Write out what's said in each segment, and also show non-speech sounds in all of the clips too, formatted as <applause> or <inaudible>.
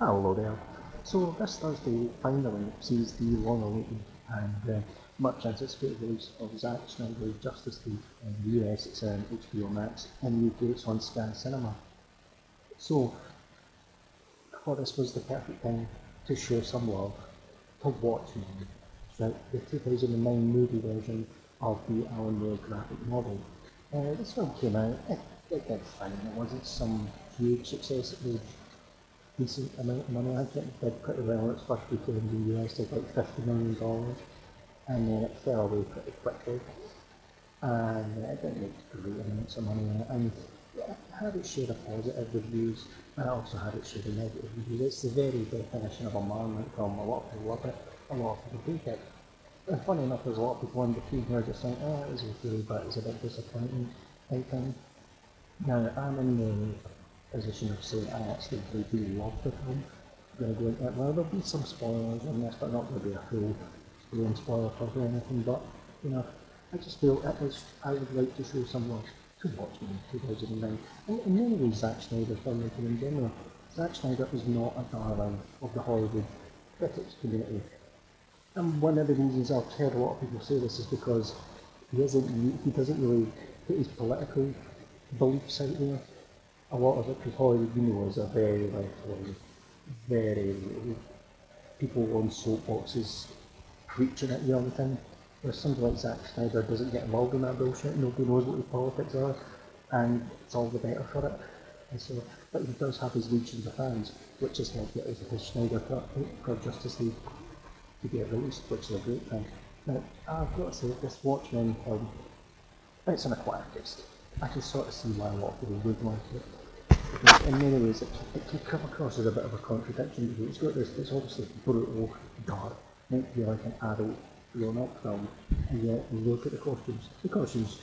Hello there. So this Thursday finally sees the long-awaited and uh, much anticipated release of Zack Snyder's Justice League. In the US it's on HBO Max, in the UK it's on Sky Cinema. So I thought this was the perfect time to show some love to Watchmen, the, the 2009 movie version of the Alan Moore graphic novel. Uh, this one came out, it, it did fine, it wasn't some huge success, it was decent amount of money. I think it did pretty well its first weekend in the US, did like $50 million, and then it fell away pretty quickly. And it didn't make great amounts of money and it had its share of positive reviews, and it also had its share of negative reviews. It's the very definition of a Marmite film. A lot of people love it, a lot of people hate it. And funny enough, there's a lot of people in between who are just saying, oh, it was okay, but it's a bit disappointing type thing. Now, I'm in the position of saying I actually do love the film. I'm going. Well, there'll be some spoilers in this, but not going to be a full blown spoiler talk or anything. But, you know, I just feel it is, I would like to show some love to Watchmen 2009. And in many ways, Zack Snyder's filmmaking in general. Zack Snyder is not a darling of the Hollywood critics community. And one of the reasons I've heard a lot of people say this is because he isn't he doesn't really put his political beliefs out there. A lot of it, because Hollywood, you know, is a very left wing, um, very people on soapboxes preaching at you all the time. Whereas somebody like Zack Snyder doesn't get involved in that bullshit. Nobody knows what his politics are, and it's all the better for it. And so, but he does have his legions of fans, which has helped get his Snyder cut for Justice League to get released, which is a great thing. Now, I've got to say, this Watchmen film, it's an acquired taste. I can sort of see why a lot of people would like it. In many ways, it, it can come across as a bit of a contradiction because it's got this, it's obviously brutal, dark, meant to like an adult grown up film, and yet you look at the costumes, the costumes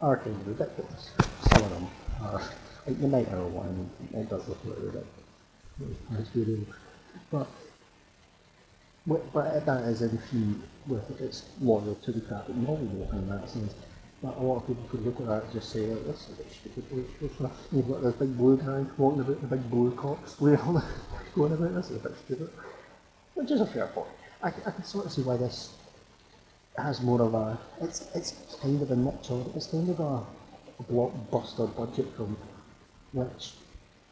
are kind of ridiculous. Some of them are, like the Nite Owl one, it does look a little ridiculous. But but that is in few with it, its loyal to the graphic novel in that sense. A lot of people could look at that and just say, like, this is a bit stupid. You've got this big blue guy walking about, the big blue cops <laughs> going about, this is a bit stupid. Which is a fair point. I, I can sort of see why this has more of a, it's, it's kind of a niche, it's kind of a, blockbuster budget film, which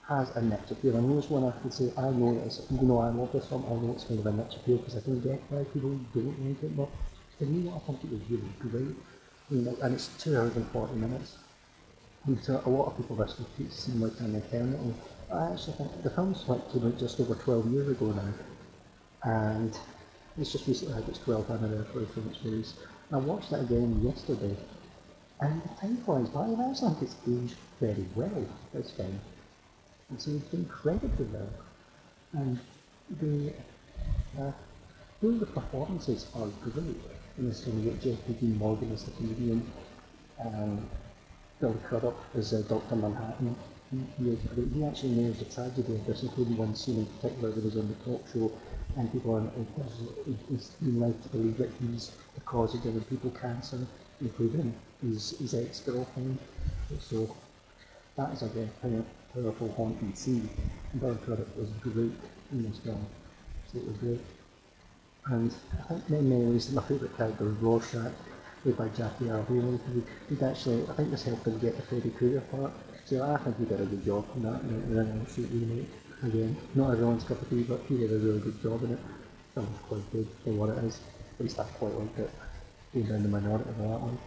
has a niche appeal. And here's one I can say, I know it's, even though I love this film, I know it's kind of a niche appeal because I can get why people don't like it, but for me, I think it was really great. And it's two hours and 40 minutes. And to a lot of people, this would seem like an eternity. I actually think the film's like came out just over 12 years ago now. And it's just recently had its 12th anniversary from its release. I watched that again yesterday. And the time flies by, and I actually think it's aged very well, this film. It's aged incredibly well. And the, uh, the performances are great. In this film, Dean Morgan as the comedian, and Bill Crudup as uh, Dr. Manhattan. He, he, he actually knows the tragedy of this, including one scene in particular that was on the talk show, and people are been led to believe that he's the cause of giving people cancer, including his, his ex-girlfriend. So that is a very powerful, haunting scene. Bill Crudup was great in this film. So it was great. And I think my favourite character was Rorschach, played by Jackie Earle Haley. He, would actually, I think this helped him get the Freddy Krueger part. So I think he did a good job in that in the shoot remake. Again, not everyone's cup of tea, but he did a really good job in it. That was quite good for what it is. At least I quite liked it. Being in the minority for that one.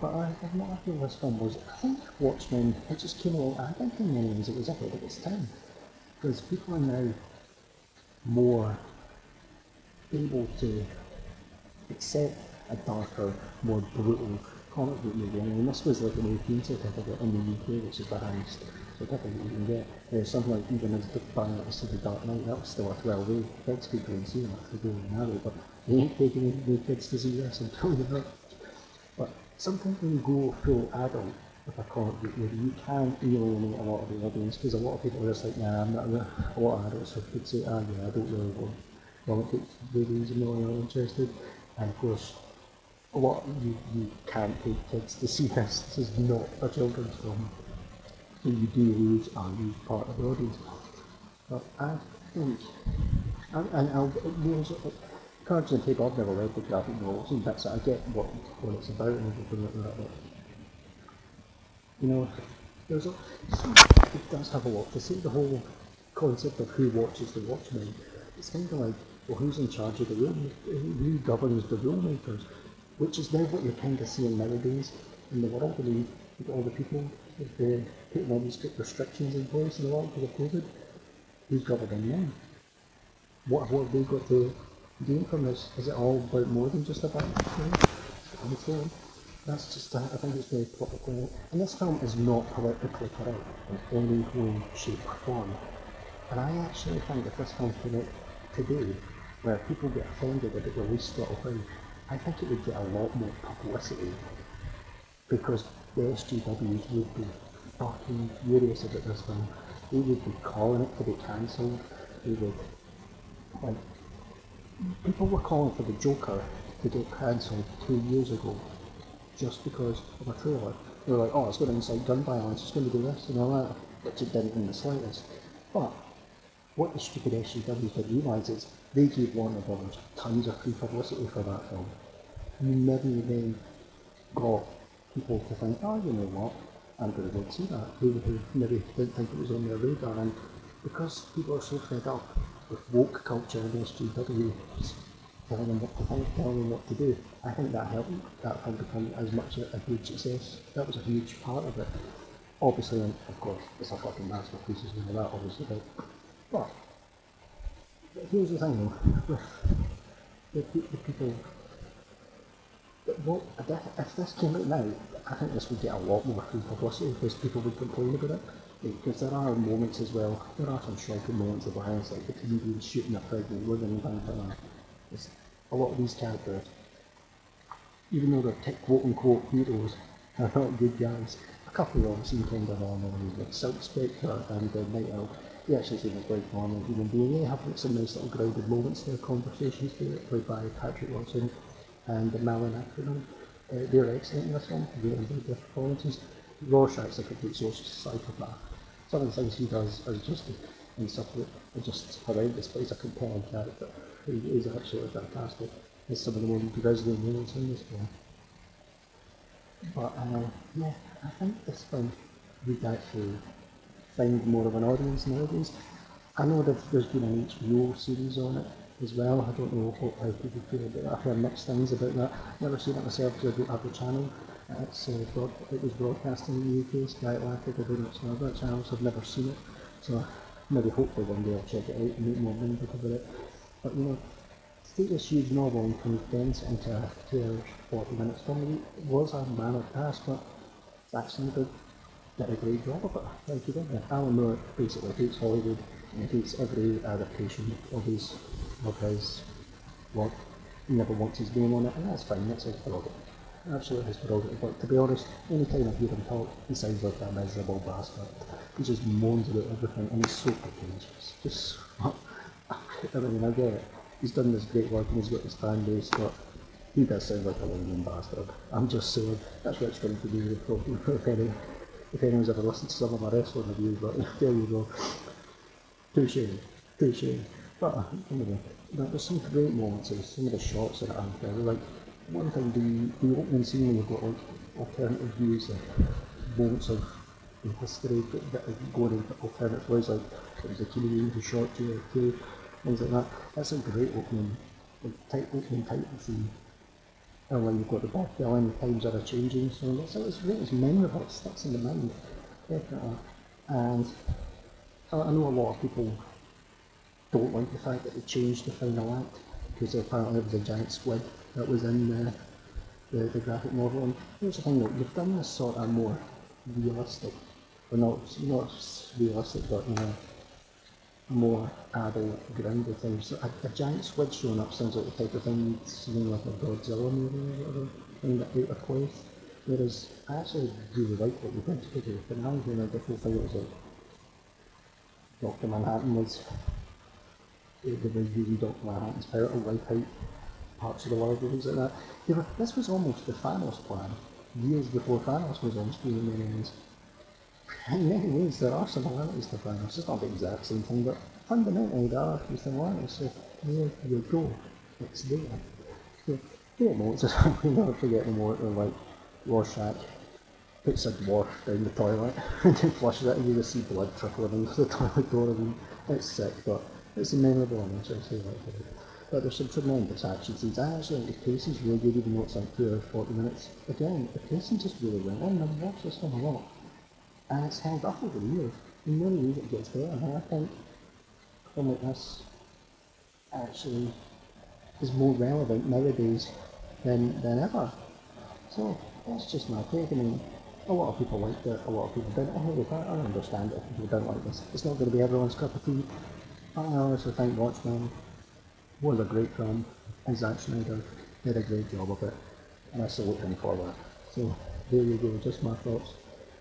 But I, what I feel this film was, I think Watchmen, it just came along, I think in many ways it was ahead of its time. Because people are now more able to accept a darker, more brutal comic book movie. I mean, this was like an 18 certificate in the UK, which is the highest certificate you can get. There's something like even as the bang us to the Dark Knight, that was still a 12 A. Kids could go and see that for going now, but they ain't taking new kids to see this, I'm telling you that. But something can go full adult with a comic book movie. You can alienate a lot of the audience because a lot of people are just like, nah, I'm not, a lot of adults would say, ah, yeah, I don't really want not really interested. And of course, lot you, you can't take kids to <laughs> see this. This is not a children's film. So you do lose a huge part of the audience. But I think, and, and I'll, there's, cards and tape, I've never read the graphic novels and bits, I get what, what it's about and everything like that, but, you know, there's a, it does have a lot to say, the whole concept of who watches the Watchmen, it's kind of like, well, who's in charge of the room? Who governs the rule makers? Which is now what you're kind of seeing nowadays in the world. I mean, you've all the people uh, putting all these strict restrictions in place in the world because of COVID. Who's governing them? What, what have they got to gain from this? Is it all about more than just about so that's just, that. I think it's very political. And this film is not politically correct in any way, shape or form. And I actually think if this film came out today, where people get offended about the least little thing, I think it would get a lot more publicity because the SJWs would be fucking furious about this one. They would be calling it to be cancelled. They would, like, people were calling for the Joker to get cancelled two years ago just because of a trailer. They were like, oh, it's going to incite gun violence, it's going to do this and all that, which it didn't in the slightest. But what the stupid realise is they gave Warner Brothers tons of free publicity for that film. Maybe then got people to think, oh, you know what, I'm going to go see that, who, who maybe didn't think it was on their radar. And because people are so fed up with woke culture and SJWs telling them what to think, telling them what to do, I think that helped that film become as much a, a huge success. That was a huge part of it. Obviously, and of course, it's a fucking masterpiece, and all that, obviously. Here's the thing though, with the, the people, what, if this came out now, I think this would get a lot more free publicity because people would complain about it. Because there are moments as well, there are some shocking moments of violence, like the shooting a pregnant woman and that. a lot of these characters, even though they're quote unquote heroes, <laughs> are not good guys. A couple of them seem kind of normal, like Silk Spectre and uh, Night he actually seems like quite normal human being. They have some nice little grounded moments in their conversations played by Patrick Wilson and Malin Akerman. Uh, they're excellent in this film, really enjoyed their performances. Rorschach's a complete social psychopath. Some of the things he does are just that are just horrendous, but he's a compelling character. He is absolutely fantastic. He's some of the more grisly moments in this film. But uh, yeah, I think this film would actually find more of an audience nowadays. I know that there's been an HBO series on it as well. I don't know what, how people feel about that. I've heard mixed things about that. Never seen it myself because I don't have the channel. It's, uh, broad, it was broadcasting in the UK, Sky Atlantic. I don't know that channel, so I've never seen it. So maybe hopefully one day I'll check it out and make more mind about it. But you know, take this huge novel and condense it into two hours, 40 minutes film. It was a man of task, but it's did a great job of it. Like he did. Alan Moore basically hates Hollywood and hates every adaptation of his of his work. He never wants his name on it, and that's fine. That's his prerogative. Absolutely his prerogative. But to be honest, any time I hear him talk, he sounds like a miserable bastard. He just moans about everything, and he's so pretentious. Just, <laughs> I mean, I get it. He's done this great work, and he's got his fan base, but he does sound like a whining bastard. I'm just saying, that's what's going to be the <laughs> if anyone's ever listened to some of my wrestling reviews, but uh, there you go. Touche, touche. But anyway, there's some great moments in some of the shots that I'm very like. One thing, the, the opening scene when you've got like alternative views and moments of the history that are going into alternate ways, like it was a Canadian who shot JFK, things like that. That's a great opening, like, tight, opening title scene and when you've got the Bob the times are changing, so it's, it's, it's memorable, it sticks in the mind, definitely. And I, know a lot of people don't like the fact that they changed the final act, because apparently there was a giant squid that was in the, the, the graphic novel. And here's the thing though, you've done this sort of more realistic, or not, not realistic, but you know, more adult, grounded things. So a, a, giant squid showing up sounds like the type of thing you'd see like a Godzilla movie or whatever, thing that out of place. Whereas I actually really like what we did to do. But now when the whole thing was like Dr. Manhattan was they were using Dr. Manhattan's power to wipe out parts of the world and things like that. You know, this was almost the Thanos plan, years before Thanos was on screen in many ways. In many ways there are similarities to Thanos. It's not the exact same thing, but fundamentally there are a few similarities. So you go. It's there. So great moments as <laughs> we never forget the moment where like Rorschach puts a dwarf down the toilet <laughs> and then flushes it and you just see blood trickling into the <laughs> toilet door. I mean, it's sick, but it's a memorable image, I say like that. But there's some tremendous action scenes. I actually think the pacing's really good even though it's like 2 hours 40 minutes. Again, the pacing just really went on. I've watched this film a lot. And it's held up over the years. In many ways it gets better. And I think film like this actually is more relevant nowadays than, than ever. So that's just my take. I mean, a lot of people liked it, a lot of people didn't. I, I understand it if people don't like this. It's not going to be everyone's cup of tea. I honestly think Watchmen was a great film, and Zack Snyder did a great job of it, and I salute him for that. So there you go, just my thoughts.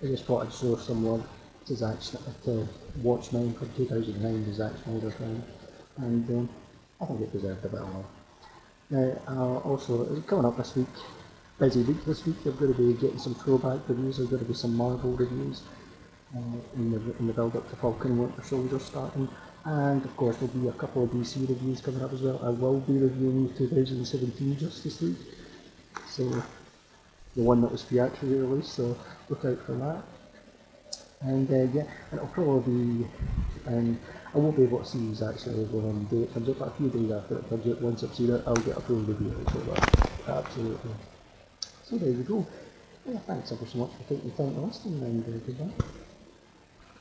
I just thought I'd show some love to Zack to Watchmen for 2009, the Zack Snyder film, and um, I think it deserved a bit of love. Now, uh, also, coming up this week, busy week this week, I'm going to be getting some throwback reviews, there's going to be some Marvel reviews uh, in the, in the build up to Falcon Winter Soldier starting, and of course there'll be a couple of DC reviews coming up as well. I will be reviewing 2017 Justice League, so the one that was theatrically released, so look out for that. And uh, yeah, and it'll probably be, um, I won't be able to see these actually when the day it comes up, but a few days after it comes once I've seen it, I'll get a full review of it, so absolutely. So there you go. Yeah, thanks ever so much for taking the time to listen and uh, goodbye.